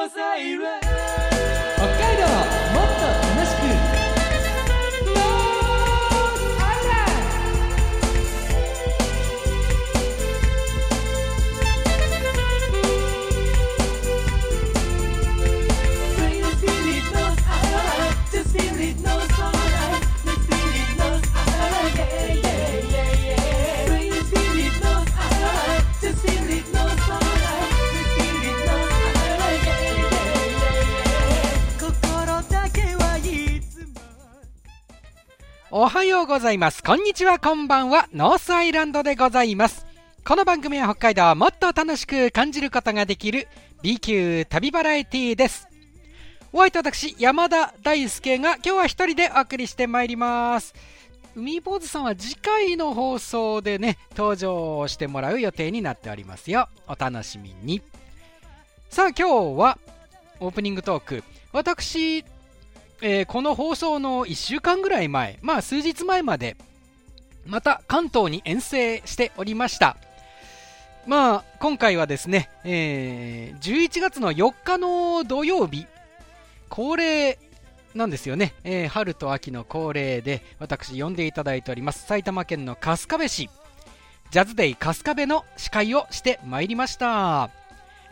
北海道おはようございます。こんにちは、こんばんは。ノースアイランドでございます。この番組は北海道をもっと楽しく感じることができる B 級旅バラエティです。お相手私、山田大輔が今日は一人でお送りしてまいります。海坊主さんは次回の放送でね、登場してもらう予定になっておりますよ。お楽しみに。さあ今日はオープニングトーク。私、えーこの放送の1週間ぐらい前、まあ数日前まで、また関東に遠征しておりました。まあ、今回はですね、えー11月の4日の土曜日、恒例なんですよね、えー春と秋の恒例で、私呼んでいただいております、埼玉県の春日部市、ジャズデイ春日部の司会をしてまいりました。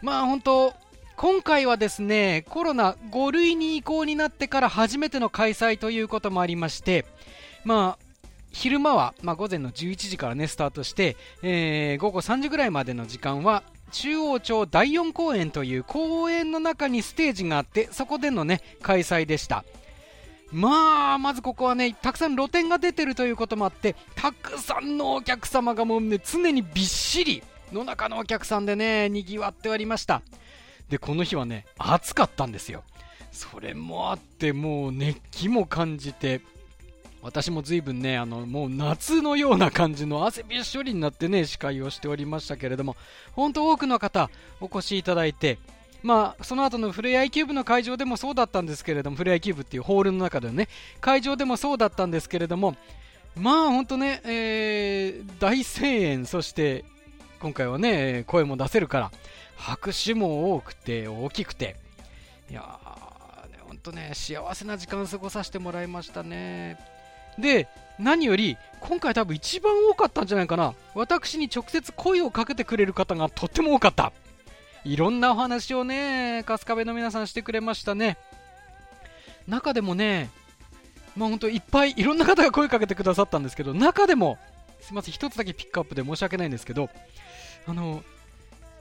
まあ本当、今回はですね、コロナ5類に移行になってから初めての開催ということもありまして、まあ、昼間は、まあ、午前の11時からね、スタートして、えー午後3時ぐらいまでの時間は、中央町第4公園という公園の中にステージがあって、そこでのね、開催でした。まあ、まずここはね、たくさん露店が出てるということもあって、たくさんのお客様がもうね、常にびっしりの中のお客さんでね、賑わっておりました。で、この日はね、暑かったんですよ。それもあって、もう熱気も感じて、私も随分ね、あの、もう夏のような感じの汗びっしょりになってね、司会をしておりましたけれども、本当多くの方お越しいただいて、まあ、その後のふれあいキューブの会場でもそうだったんですけれども、ふれあいキューブっていうホールの中でね、会場でもそうだったんですけれども、まあ、本当ね、えー大声援、そして、今回はね、声も出せるから、拍手も多くて、大きくて、いやー、ね、本当ね、幸せな時間過ごさせてもらいましたね。で、何より、今回多分一番多かったんじゃないかな。私に直接声をかけてくれる方がとっても多かった。いろんなお話をね、春日部の皆さんしてくれましたね。中でもね、まあ本当いっぱいいろんな方が声かけてくださったんですけど、中でも、すみません、一つだけピックアップで申し訳ないんですけど、あの、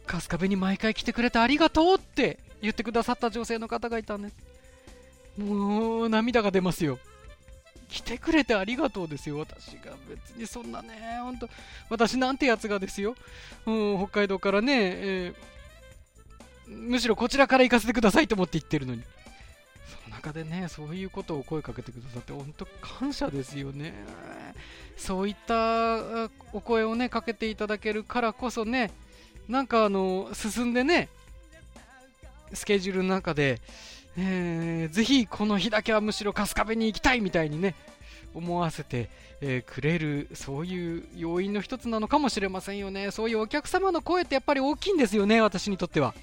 春日部に毎回来てくれてありがとうって言ってくださった女性の方がいたんです。もう涙が出ますよ。来てくれてありがとうですよ、私が別にそんなね、本当私なんてやつがですよ、うん、北海道からね、えーむしろこちらから行かせてくださいと思って言ってるのに、その中でね、そういうことを声かけてくださって、本当感謝ですよね。そういったお声をね、かけていただけるからこそね、なんかあの、進んでね、スケジュールの中で、えーぜひこの日だけはむしろ春日部に行きたいみたいにね、思わせて、えーくれる、そういう要因の一つなのかもしれませんよね。そういうお客様の声ってやっぱり大きいんですよね、私にとっては。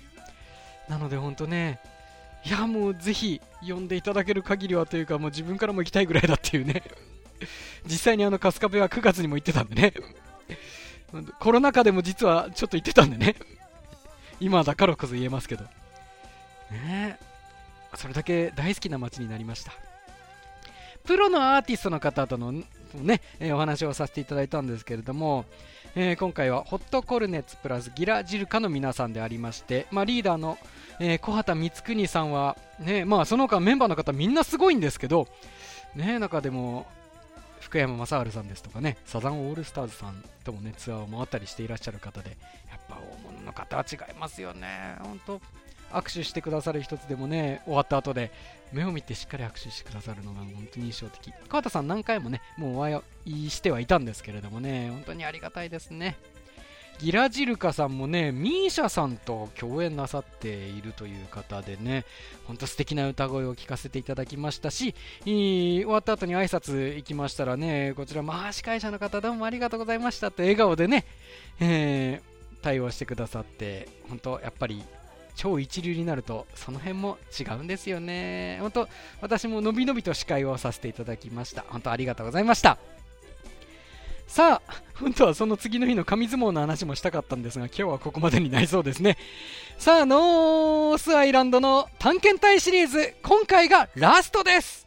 なので本当ね、いやもうぜひ呼んでいただける限りはというか、もう自分からも行きたいぐらいだっていうね。実際にあの春日部は9月にも行ってたんでね。コロナ禍でも実はちょっと行ってたんでね。今だからこそ言えますけど。ねえそれだけ大好きな街になりました。プロのアーティストの方とのね、えーお話をさせていただいたんですけれども、えー今回はホットコルネッツプラスギラジルカの皆さんでありまして、まあ、リーダーの、えー小畑光圀さんは、ねまあ、その他メンバーの方みんなすごいんですけど、ね、中でも福山雅治さんですとかねサザンオールスターズさんともねツアーを回ったりしていらっしゃる方でやっぱ大物の方は違いますよね。本当握手してくださる一つでもね終わった後で目を見てしっかり握手してくださるのが本当に印象的。川田さん何回もねもうお会いしてはいたんですけれどもね本当にありがたいですね。ギラジルカさんもね、ミーシャさんと共演なさっているという方でね、本当素敵な歌声を聞かせていただきましたし、終わった後に挨拶行きましたらね、こちら、まあ、司会者の方どうもありがとうございましたって笑顔でね、えー対応してくださって、本当やっぱり超一流になるとその辺も違うんですよね。本当私ものびのびと司会をさせていただきました。本当ありがとうございました。さあ本当はその次の日の紙相撲の話もしたかったんですが今日はここまでになりそうですね。さあノースアイランドの探検隊シリーズ今回がラストです。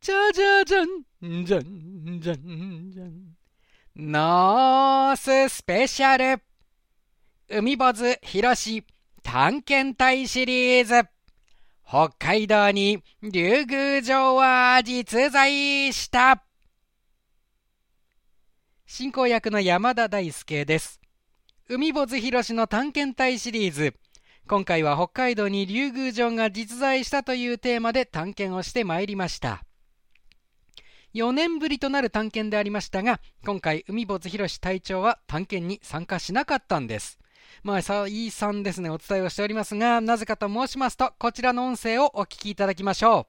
じゃじゃじゃんじゃんじゃんじゃん。ノーススペシャル。海坊主広し探検隊シリーズ。北海道に竜宮城は実在した。進行役の山田大輔です。海坊主広しの探検隊シリーズ。今回は北海道に竜宮城が実在したというテーマで探検をしてまいりました。4年ぶりとなる探検でありましたが今回海坊主広隊長は探検に参加しなかったんです。まあ再三ですね。お伝えをしておりますがなぜかと申しますとこちらの音声をお聞きいただきましょ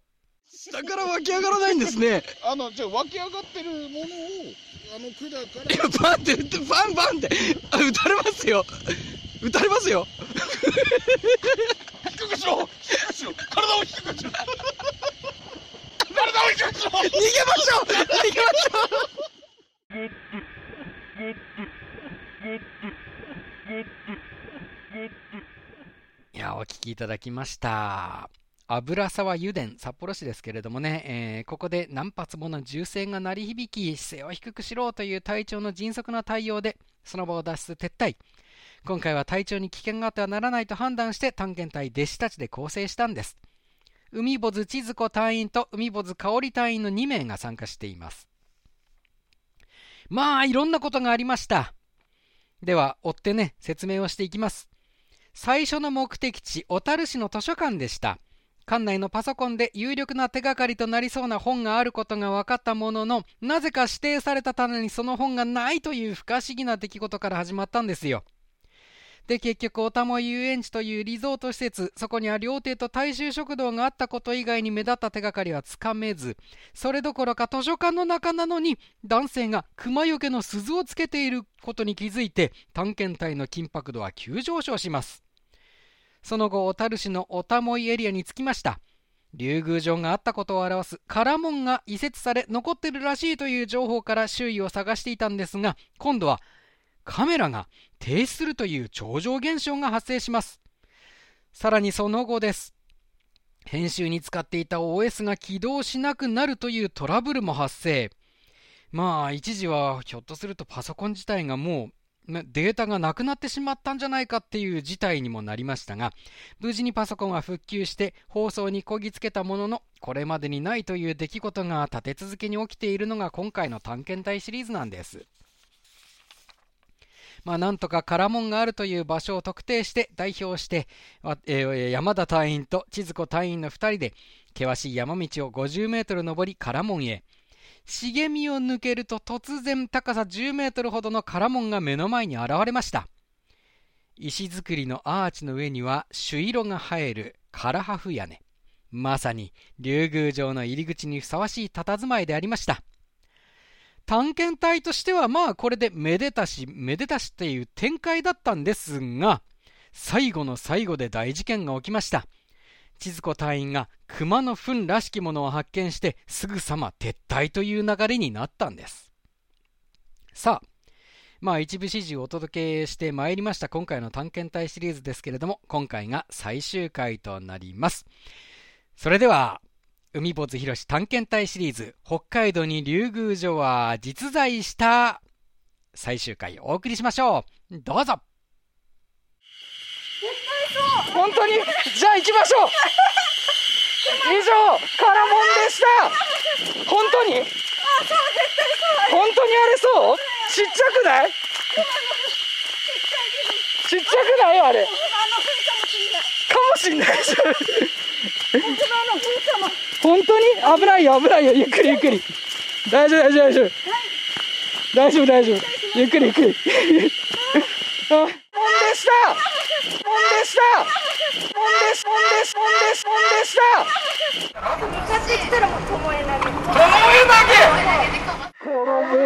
下から湧き上がらないんですね。あの、じゃあ湧き上がってるものを、あの、管から。いや、バンって、バンバンって、あ、撃たれますよ。撃たれますよ。低くしろ低くしろ体を低くしろ体を低くしろ逃げましょう。逃げましょう。ういやお聞きいただきました。油沢油田札幌市ですけれどもね、えーここで何発もの銃声が鳴り響き姿勢を低くしろという隊長の迅速な対応でその場を脱出撤退。今回は隊長に危険があってはならないと判断して探検隊弟子たちで構成したんです。海坊主千鶴子隊員と海坊主香織隊員の2名が参加しています。まあいろんなことがありました。では追ってね説明をしていきます。最初の目的地小樽市の図書館でした。館内のパソコンで有力な手がかりとなりそうな本があることが分かったもののなぜか指定された棚にその本がないという不可思議な出来事から始まったんですよ。で結局おたも遊園地というリゾート施設そこには料亭と大衆食堂があったこと以外に目立った手がかりはつかめずそれどころか図書館の中なのに男性が熊よけの鈴をつけていることに気づいて探検隊の緊迫度は急上昇します。その後小樽市のおたもいエリアに着きました。竜宮城があったことを表す唐門が移設され残ってるらしいという情報から周囲を探していたんですが今度はカメラが停止するという超常現象が発生します。さらにその後です。編集に使っていた OS が起動しなくなるというトラブルも発生。まあ一時はひょっとするとパソコン自体がもうデータがなくなってしまったんじゃないかっていう事態にもなりましたが無事にパソコンは復旧して放送にこぎつけたもののこれまでにないという出来事が立て続けに起きているのが今回の探検隊シリーズなんです。まあ、なんとか唐門があるという場所を特定して代表して、えー山田隊員と千鶴子隊員の2人で険しい山道を50メートル登り唐門へ。茂みを抜けると突然高さ10メートルほどの唐門が目の前に現れました。石造りのアーチの上には朱色が映える唐破風屋根。まさに竜宮城の入り口にふさわしい佇まいでありました。探検隊としてはまあこれでめでたしめでたしっていう展開だったんですが最後の最後で大事件が起きました。千鶴子隊員が熊の糞らしきものを発見してすぐさま撤退という流れになったんです。さあまあ一部始終をお届けしてまいりました今回の探検隊シリーズですけれども今回が最終回となります。それでは海坊主広し探検隊シリーズ北海道に竜宮城は実在した最終回お送りしましょう。どうぞ。本当に？じゃあ行きましょう。以上カラモンでした。本当に？本当にあれそう？ちっちゃくない？ちっちゃくないあれ。かもしんない。本当に？危ないよ危ないよ。ゆっくりゆっくり。大丈夫大丈夫大丈夫。大丈夫大丈夫。ゆっくりゆっくり。あもんでした。もんでした。もんですもんですもんですもんでした。向かってきた。らもう巴投げ。巴投げ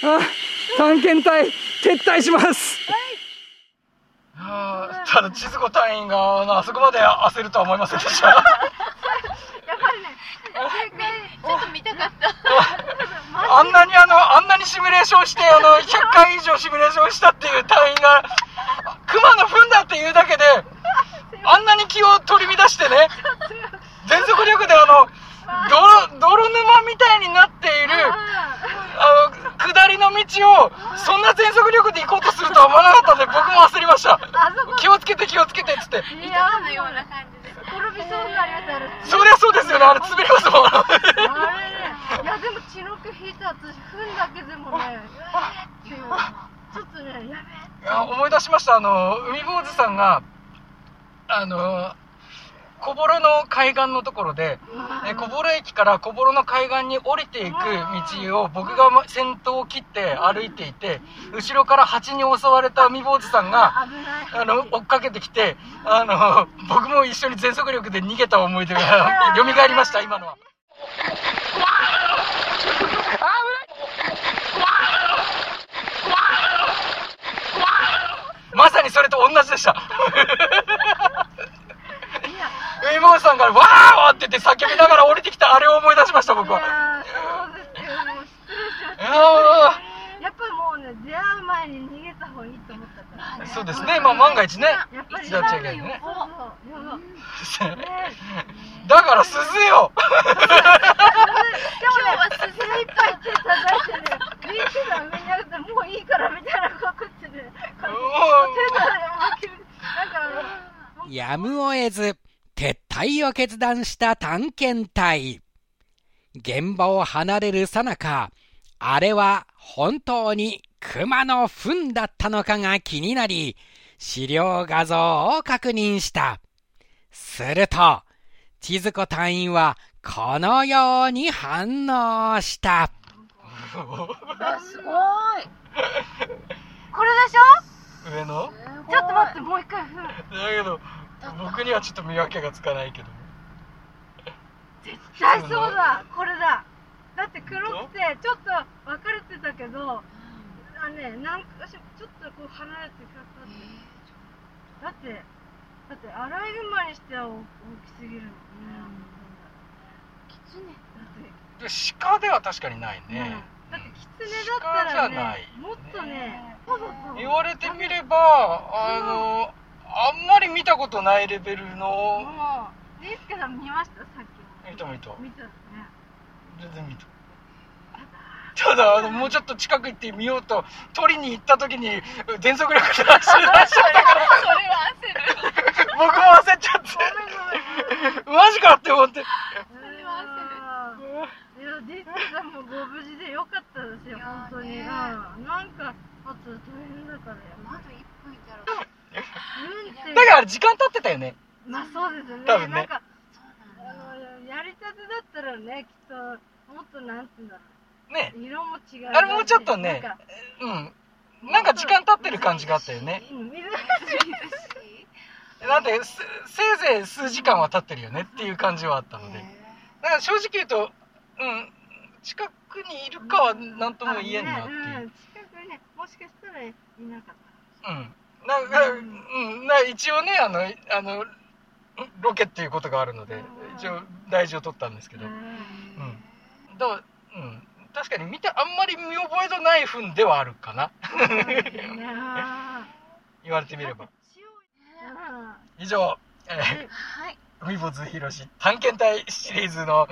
こ探検隊撤退します。はあただ千鶴子隊員があのあそこまで焦るとは思いませんでした。やっぱりね、ちょっと見たかった。あんなにあのあんなにシミュレーションしてあの100回以上シミュレーションしたっていう隊員が熊の糞だっていうだけであんなに気を取り乱してね。全速力であの泥泥沼みたいになっているあの下りの道をそんな全速力で行こうとするとは思わなかったんで僕も焦りました。気をつけて気をつけてっつって。ような感じで。転びそうになりました。あれ。そりゃそうですよねあれ滑りますもんあれね、いやでも血の気引いた私、踏んだけでもね、ちょっとね、やべえ。あ思い出しました。あの海坊主さんがあの小幌の海岸のところでえ小幌駅から小幌の海岸に降りていく道を僕が先頭を切って歩いていて後ろから蜂に襲われた海坊主さんが。あの追っかけてきてあの僕も一緒に全速力で逃げた思い出が 蘇りました今のは。まさにそれと同じでした。海坊主さんから「わー!」って言って叫びながら降りてきたあれを思い出しました僕は。いやそうですよ、もう失礼しました。いやーやっぱりもうね、出会う前に逃げた方がいいと思ったから。そうですね、まあ万が一ね。やっぱり一度違いね。そうそうやばねだから鈴よ今日は精一杯手叩いてね、リーチが上に上げてもういいからみたいなこと言ってね、やむを得ず撤退を決断した探検隊。現場を離れるさなかあれは本当に熊の糞だったのかが気になり資料画像を確認した。すると千鶴子隊員はこのように反応した。すごい。これでし上の？ょちょっと待って、もう一回。だけど僕にはちょっと見分けがつかないけど。絶対そうだ。これだ。だって黒くてちょっと分かれてたけどあねなんかしちょっとこう離れてかかって。だってだってアライグマにしては大大きすぎるの。キツネだって。で鹿では確かにないね。ね、だってキツネだったら鹿じゃないね。もっとねそうそうそう言われてみればあのあんまり見たことないレベルの。もうリースケさん見ました？さっき見た見た。見たね。全然見た。ただあのもうちょっと近く行ってみようと取りに行った時に全速力で走り出しちゃったから。それは焦る僕も焦っちゃってマジかって思って。いや、ディスクさんもご無事でよかったですよ、本当に。うん、なんか、あと大変だからよ。まだ1分いたら。だから時間経ってたよね。まあそうですよね。多分ね。なんか、あの、やりたてだったらね、きっと、もっとなんていうんだろね。う。色も違う。あれもうちょっとねなんかうん。なんか時間経ってる感じがあったよね。なんでせせいぜい数時間は経ってるよねっていう感じはあったので。だから正直言うとうん。近くにいるかは何とも言えんなっていう。あねうん、近くにね、もしかしたらいなかった。うん。なんか、うん、な一応ね、あの、あの、ロケっていうことがあるので、一応大事を取ったんですけど、うん。だから、うん。確かに見て、あんまり見覚えのない糞ではあるかな。言われてみれば。以上、えー、海坊主ひろし探検隊シリーズの、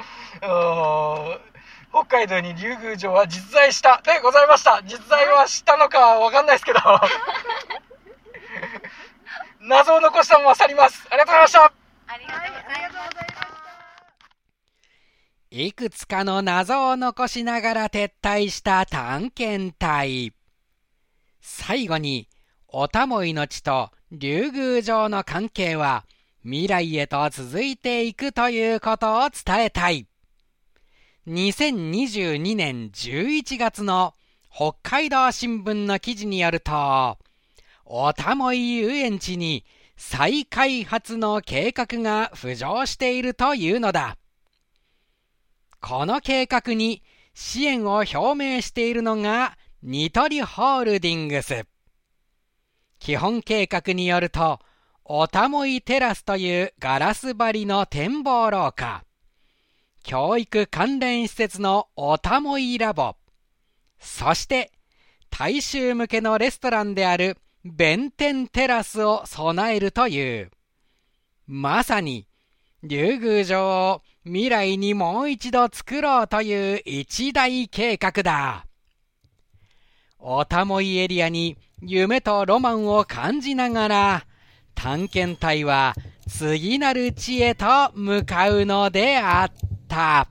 北海道に竜宮城は実在したでございました。実在はしたのかわかんないですけど、謎を残したまま去ります。ありがとうございました。ありがとうございます。いくつかの謎を残しながら撤退した探検隊。最後に、おたもいの地と竜宮城の関係は未来へと続いていくということを伝えたい。2022年11月の北海道新聞の記事によると、おたもい遊園地に再開発の計画が浮上しているというのだ。この計画に支援を表明しているのがニトリホールディングス。基本計画によると、おたもいテラスというガラス張りの展望廊下、教育関連施設のおたもいラボ、そして大衆向けのレストランである弁天テラスを備えるという、まさに竜宮城を未来にもう一度作ろうという一大計画だ。おたもいエリアに夢とロマンを感じながら、探検隊は次なる地へと向かうのであった。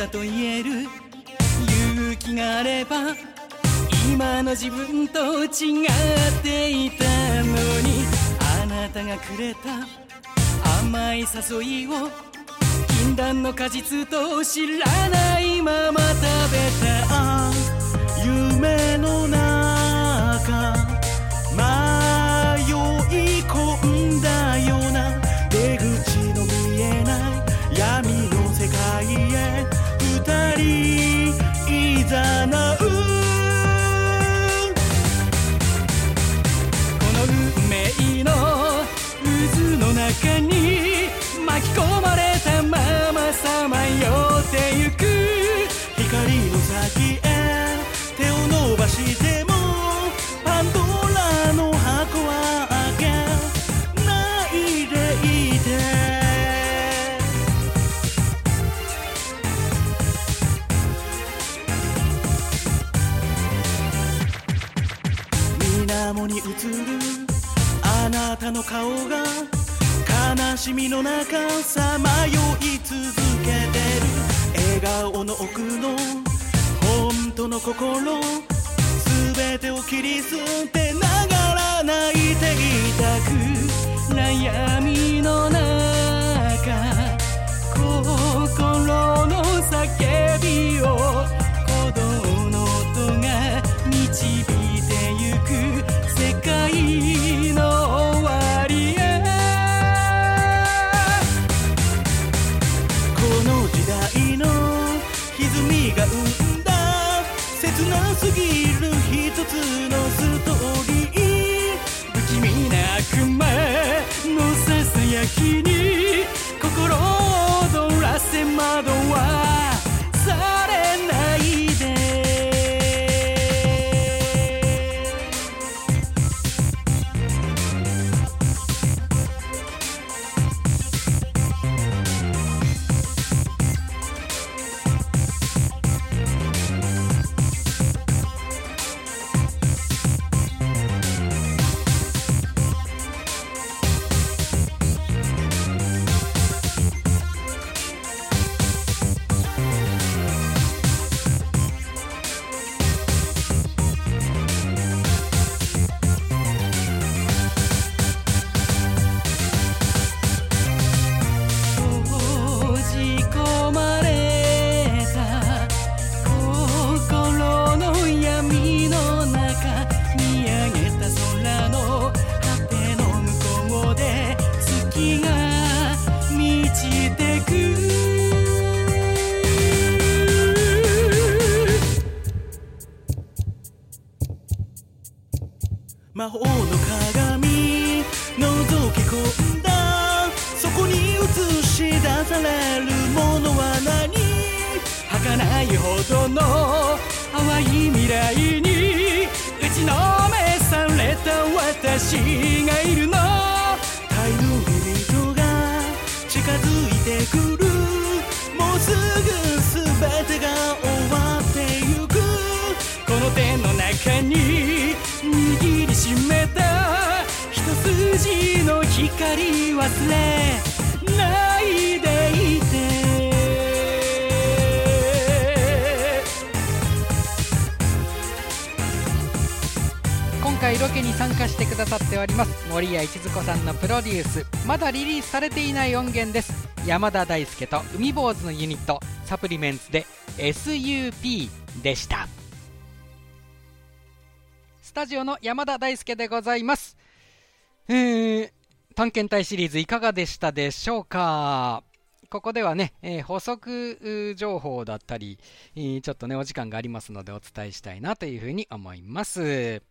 だと言える。勇気があれば今の自分と違っていたのにあなたがくれた甘い誘いを禁断の果実と知らないまま食べた。夢の中迷い込んだようなされるものは何儚いほどの淡い未来に打ちのめされた私がいるのタイムリミットが近づいてくるもうすぐ全てが終わってゆくこの手の中に握りしめた一筋の光忘れないでケに参加してくださっております。森谷一津子さんのプロデュース。まだリリースされていない音源です。山田大輔と海坊主のユニット。サプリメンツで SUP でした。スタジオの山田大輔でございます。えー、探検隊シリーズいかがでしたでしょうか？ここではね、えー、補足情報だったり、えー、ちょっとね、お時間がありますのでお伝えしたいなというふうに思います。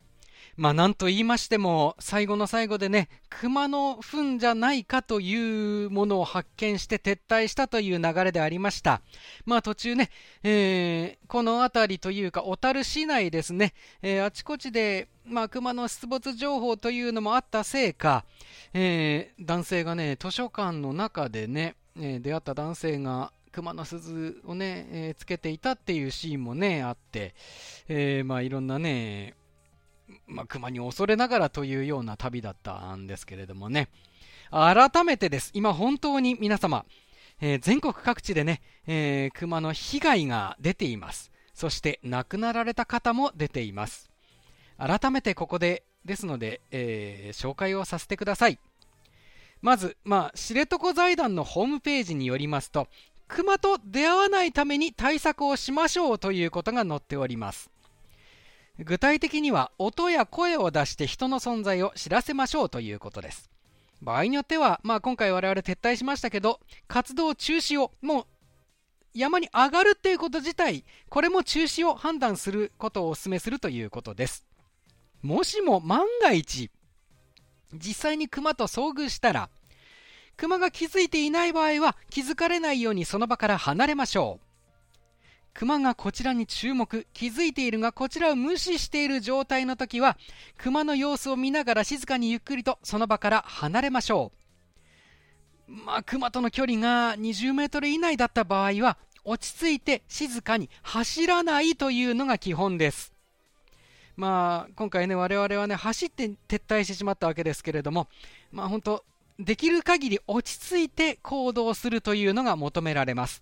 まあ、なんと言いましても、最後の最後でね、熊の糞じゃないかというものを発見して撤退したという流れでありました。まあ、途中ね、えー、この辺りというか、小樽市内ですね、えー、あちこちで、まあ、熊の出没情報というのもあったせいか、えー、男性がね、図書館の中でね、え出会った男性が熊の鈴をね、えー、つけていたっていうシーンもね、あって、えー、まあいろんなね、まあ、熊に恐れながらというような旅だったんですけれどもね、改めてです。今本当に皆様、えー、全国各地でね、えー、熊の被害が出ています。そして亡くなられた方も出ています。改めてここで、ですので、えー、紹介をさせてください。まず、まあ、知床財団のホームページによりますと、熊と出会わないために対策をしましょうということが載っております。具体的には、音や声を出して人の存在を知らせましょうということです。場合によっては、まあ今回我々撤退しましたけど、活動中止を、もう山に上がるっていうこと自体、これも中止を判断することをお勧めするということです。もしも万が一、実際に熊と遭遇したら、熊が気づいていない場合は気づかれないようにその場から離れましょう。熊がこちらに注目、気づいているがこちらを無視している状態の時は、熊の様子を見ながら静かにゆっくりとその場から離れましょう。まあ、熊との距離が20メートル以内だった場合は、落ち着いて静かに走らないというのが基本です。まあ、今回ね、我々はね、走って撤退してしまったわけですけれども、まあ本当、できる限り落ち着いて行動するというのが求められます。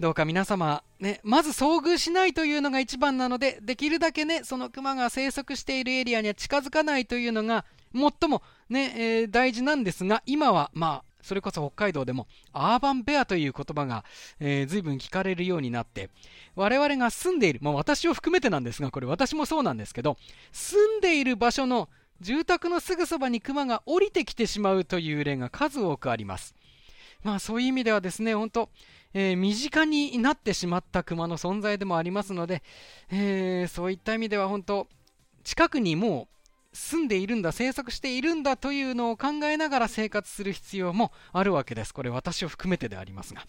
どうか皆様、ね、まず遭遇しないというのが一番なので、できるだけね、その熊が生息しているエリアには近づかないというのが、最もね、えー、大事なんですが、今は、まあ、それこそ北海道でもアーバンベアという言葉が、えー、随分聞かれるようになって、我々が住んでいる、まあ私を含めてなんですが、これ私もそうなんですけど、住んでいる場所の住宅のすぐそばにクマが降りてきてしまうという例が数多くあります。まあそういう意味ではですね、本当、えー、身近になってしまった熊の存在でもありますので、えー、そういった意味では本当、近くにもう住んでいるんだ、生息しているんだというのを考えながら生活する必要もあるわけです。これ私を含めてでありますが。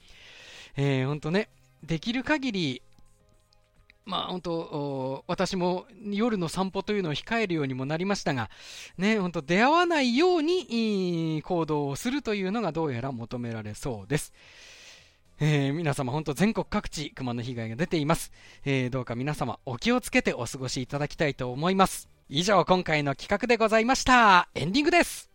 えー、ほんとね、できる限り、まあ本当、私も夜の散歩というのを控えるようにもなりましたが、ね、本当出会わないように行動をするというのがどうやら求められそうです。えー、皆様本当全国各地熊の被害が出ています、えー、どうか皆様お気をつけてお過ごしいただきたいと思います。以上今回の企画でございましたエンディングです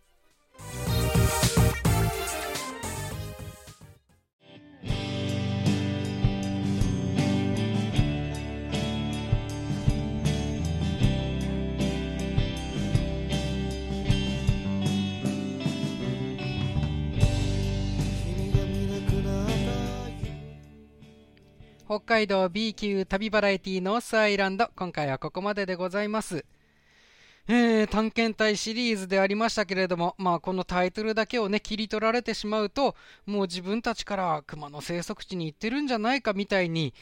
北海道 B 級旅バラエティノースアイランド今回はここまででございますえー、探検隊シリーズでありましたけれども、まあ、このタイトルだけをね、切り取られてしまうと、もう自分たちから熊の生息地に行ってるんじゃないかみたいに、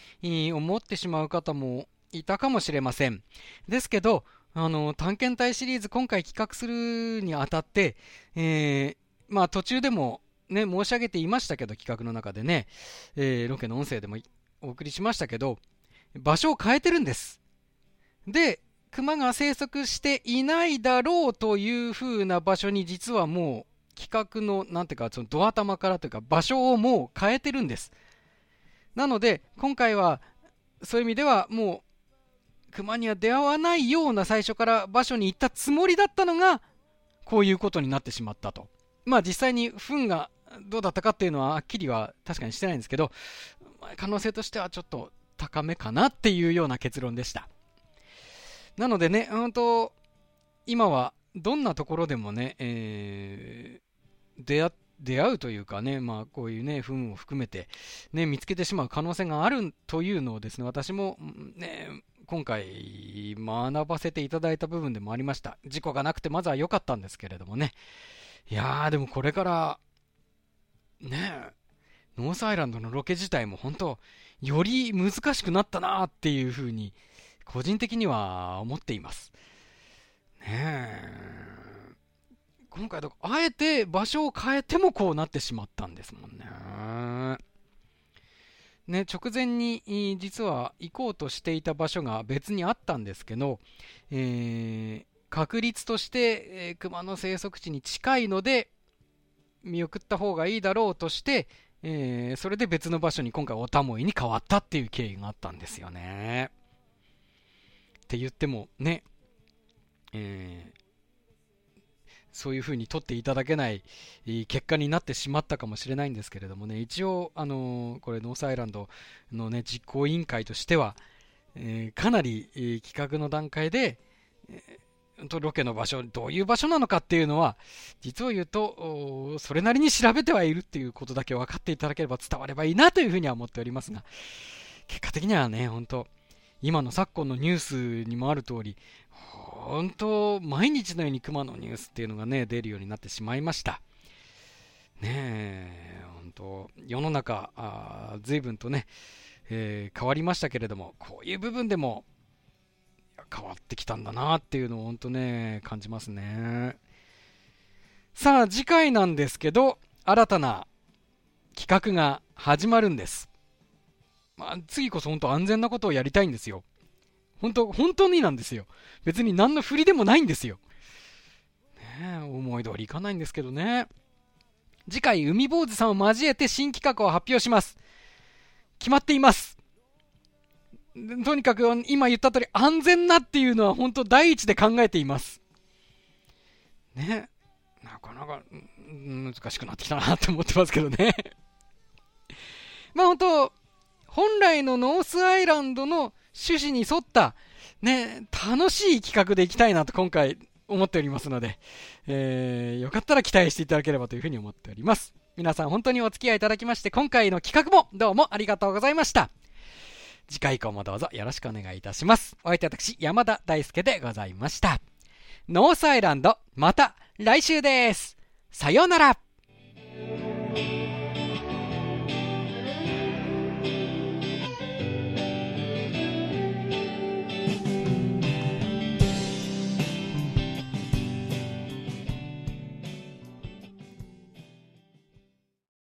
思ってしまう方もいたかもしれません。ですけど、あの、探検隊シリーズ今回企画するにあたって、えー、まあ途中でもね、申し上げていましたけど、企画の中でね、えー、ロケの音声でもお送りしましたけど、場所を変えてるんです。で、熊が生息していないだろうという風な場所に実はもう企画の、なんていうか、そのドア玉からというか場所をもう変えてるんです。なので、今回は、そういう意味ではもう、熊には出会わないような最初から場所に行ったつもりだったのが、こういうことになってしまったと。まあ実際に糞がどうだったかっていうのははっきりは確かにしてないんですけど、可能性としてはちょっと高めかなっていうような結論でした。なのでね、本当今はどんなところでもね、えー、出会出会うというかね、まあ、こういうね、糞を含めて、ね、見つけてしまう可能性があるというのをですね、私も、ね、今回学ばせていただいた部分でもありました。事故がなくてまずは良かったんですけれどもね。いやー、でもこれから、ねノースアイランドのロケ自体も本当、より難しくなったなっていうふうに、個人的には思っています。ねえ。今回とかあえて場所を変えてもこうなってしまったんですもんね。ね、直前に実は行こうとしていた場所が別にあったんですけど、えー、確率として、えー、熊の生息地に近いので見送った方がいいだろうとして、えー、それで別の場所に今回おたもいに変わったっていう経緯があったんですよね。って言ってもね、えー、そういうふうに取っていただけない結果になってしまったかもしれないんですけれどもね、一応、あのー、これ、ノースアイランドのね、実行委員会としては、えー、かなり、えー、企画の段階で、え、ロケの場所、どういう場所なのかっていうのは、実を言うと、それなりに調べてはいるっていうことだけ分かっていただければ伝わればいいなというふうには思っておりますが、結果的にはね、本当今の昨今のニュースにもある通り、本当、毎日のように熊のニュースっていうのがね、出るようになってしまいました。ねえ、本当、世の中、随分とね、えー、変わりましたけれども、こういう部分でも変わってきたんだなっていうのを本当ね、感じますね。さあ、次回なんですけど、新たな企画が始まるんです。まあ、次こそ本当安全なことをやりたいんですよ。本当、本当になんですよ。別に何の振りでもないんですよ。ね思い通りいかないんですけどね。次回、海坊主さんを交えて新企画を発表します。決まっています。とにかく今言った通り安全なっていうのは本当第一で考えています。ね。なかなか難しくなってきたなって思ってますけどね。まあ本当、本来のノースアイランドの趣旨に沿った、ね、楽しい企画でいきたいなと今回思っておりますので、えー、よかったら期待していただければというふうに思っております。皆さん本当にお付き合いいただきまして、今回の企画もどうもありがとうございました。次回以降もどうぞよろしくお願いいたします。お相手は私、山田大輔でございました。ノースアイランド、また来週です。さようなら。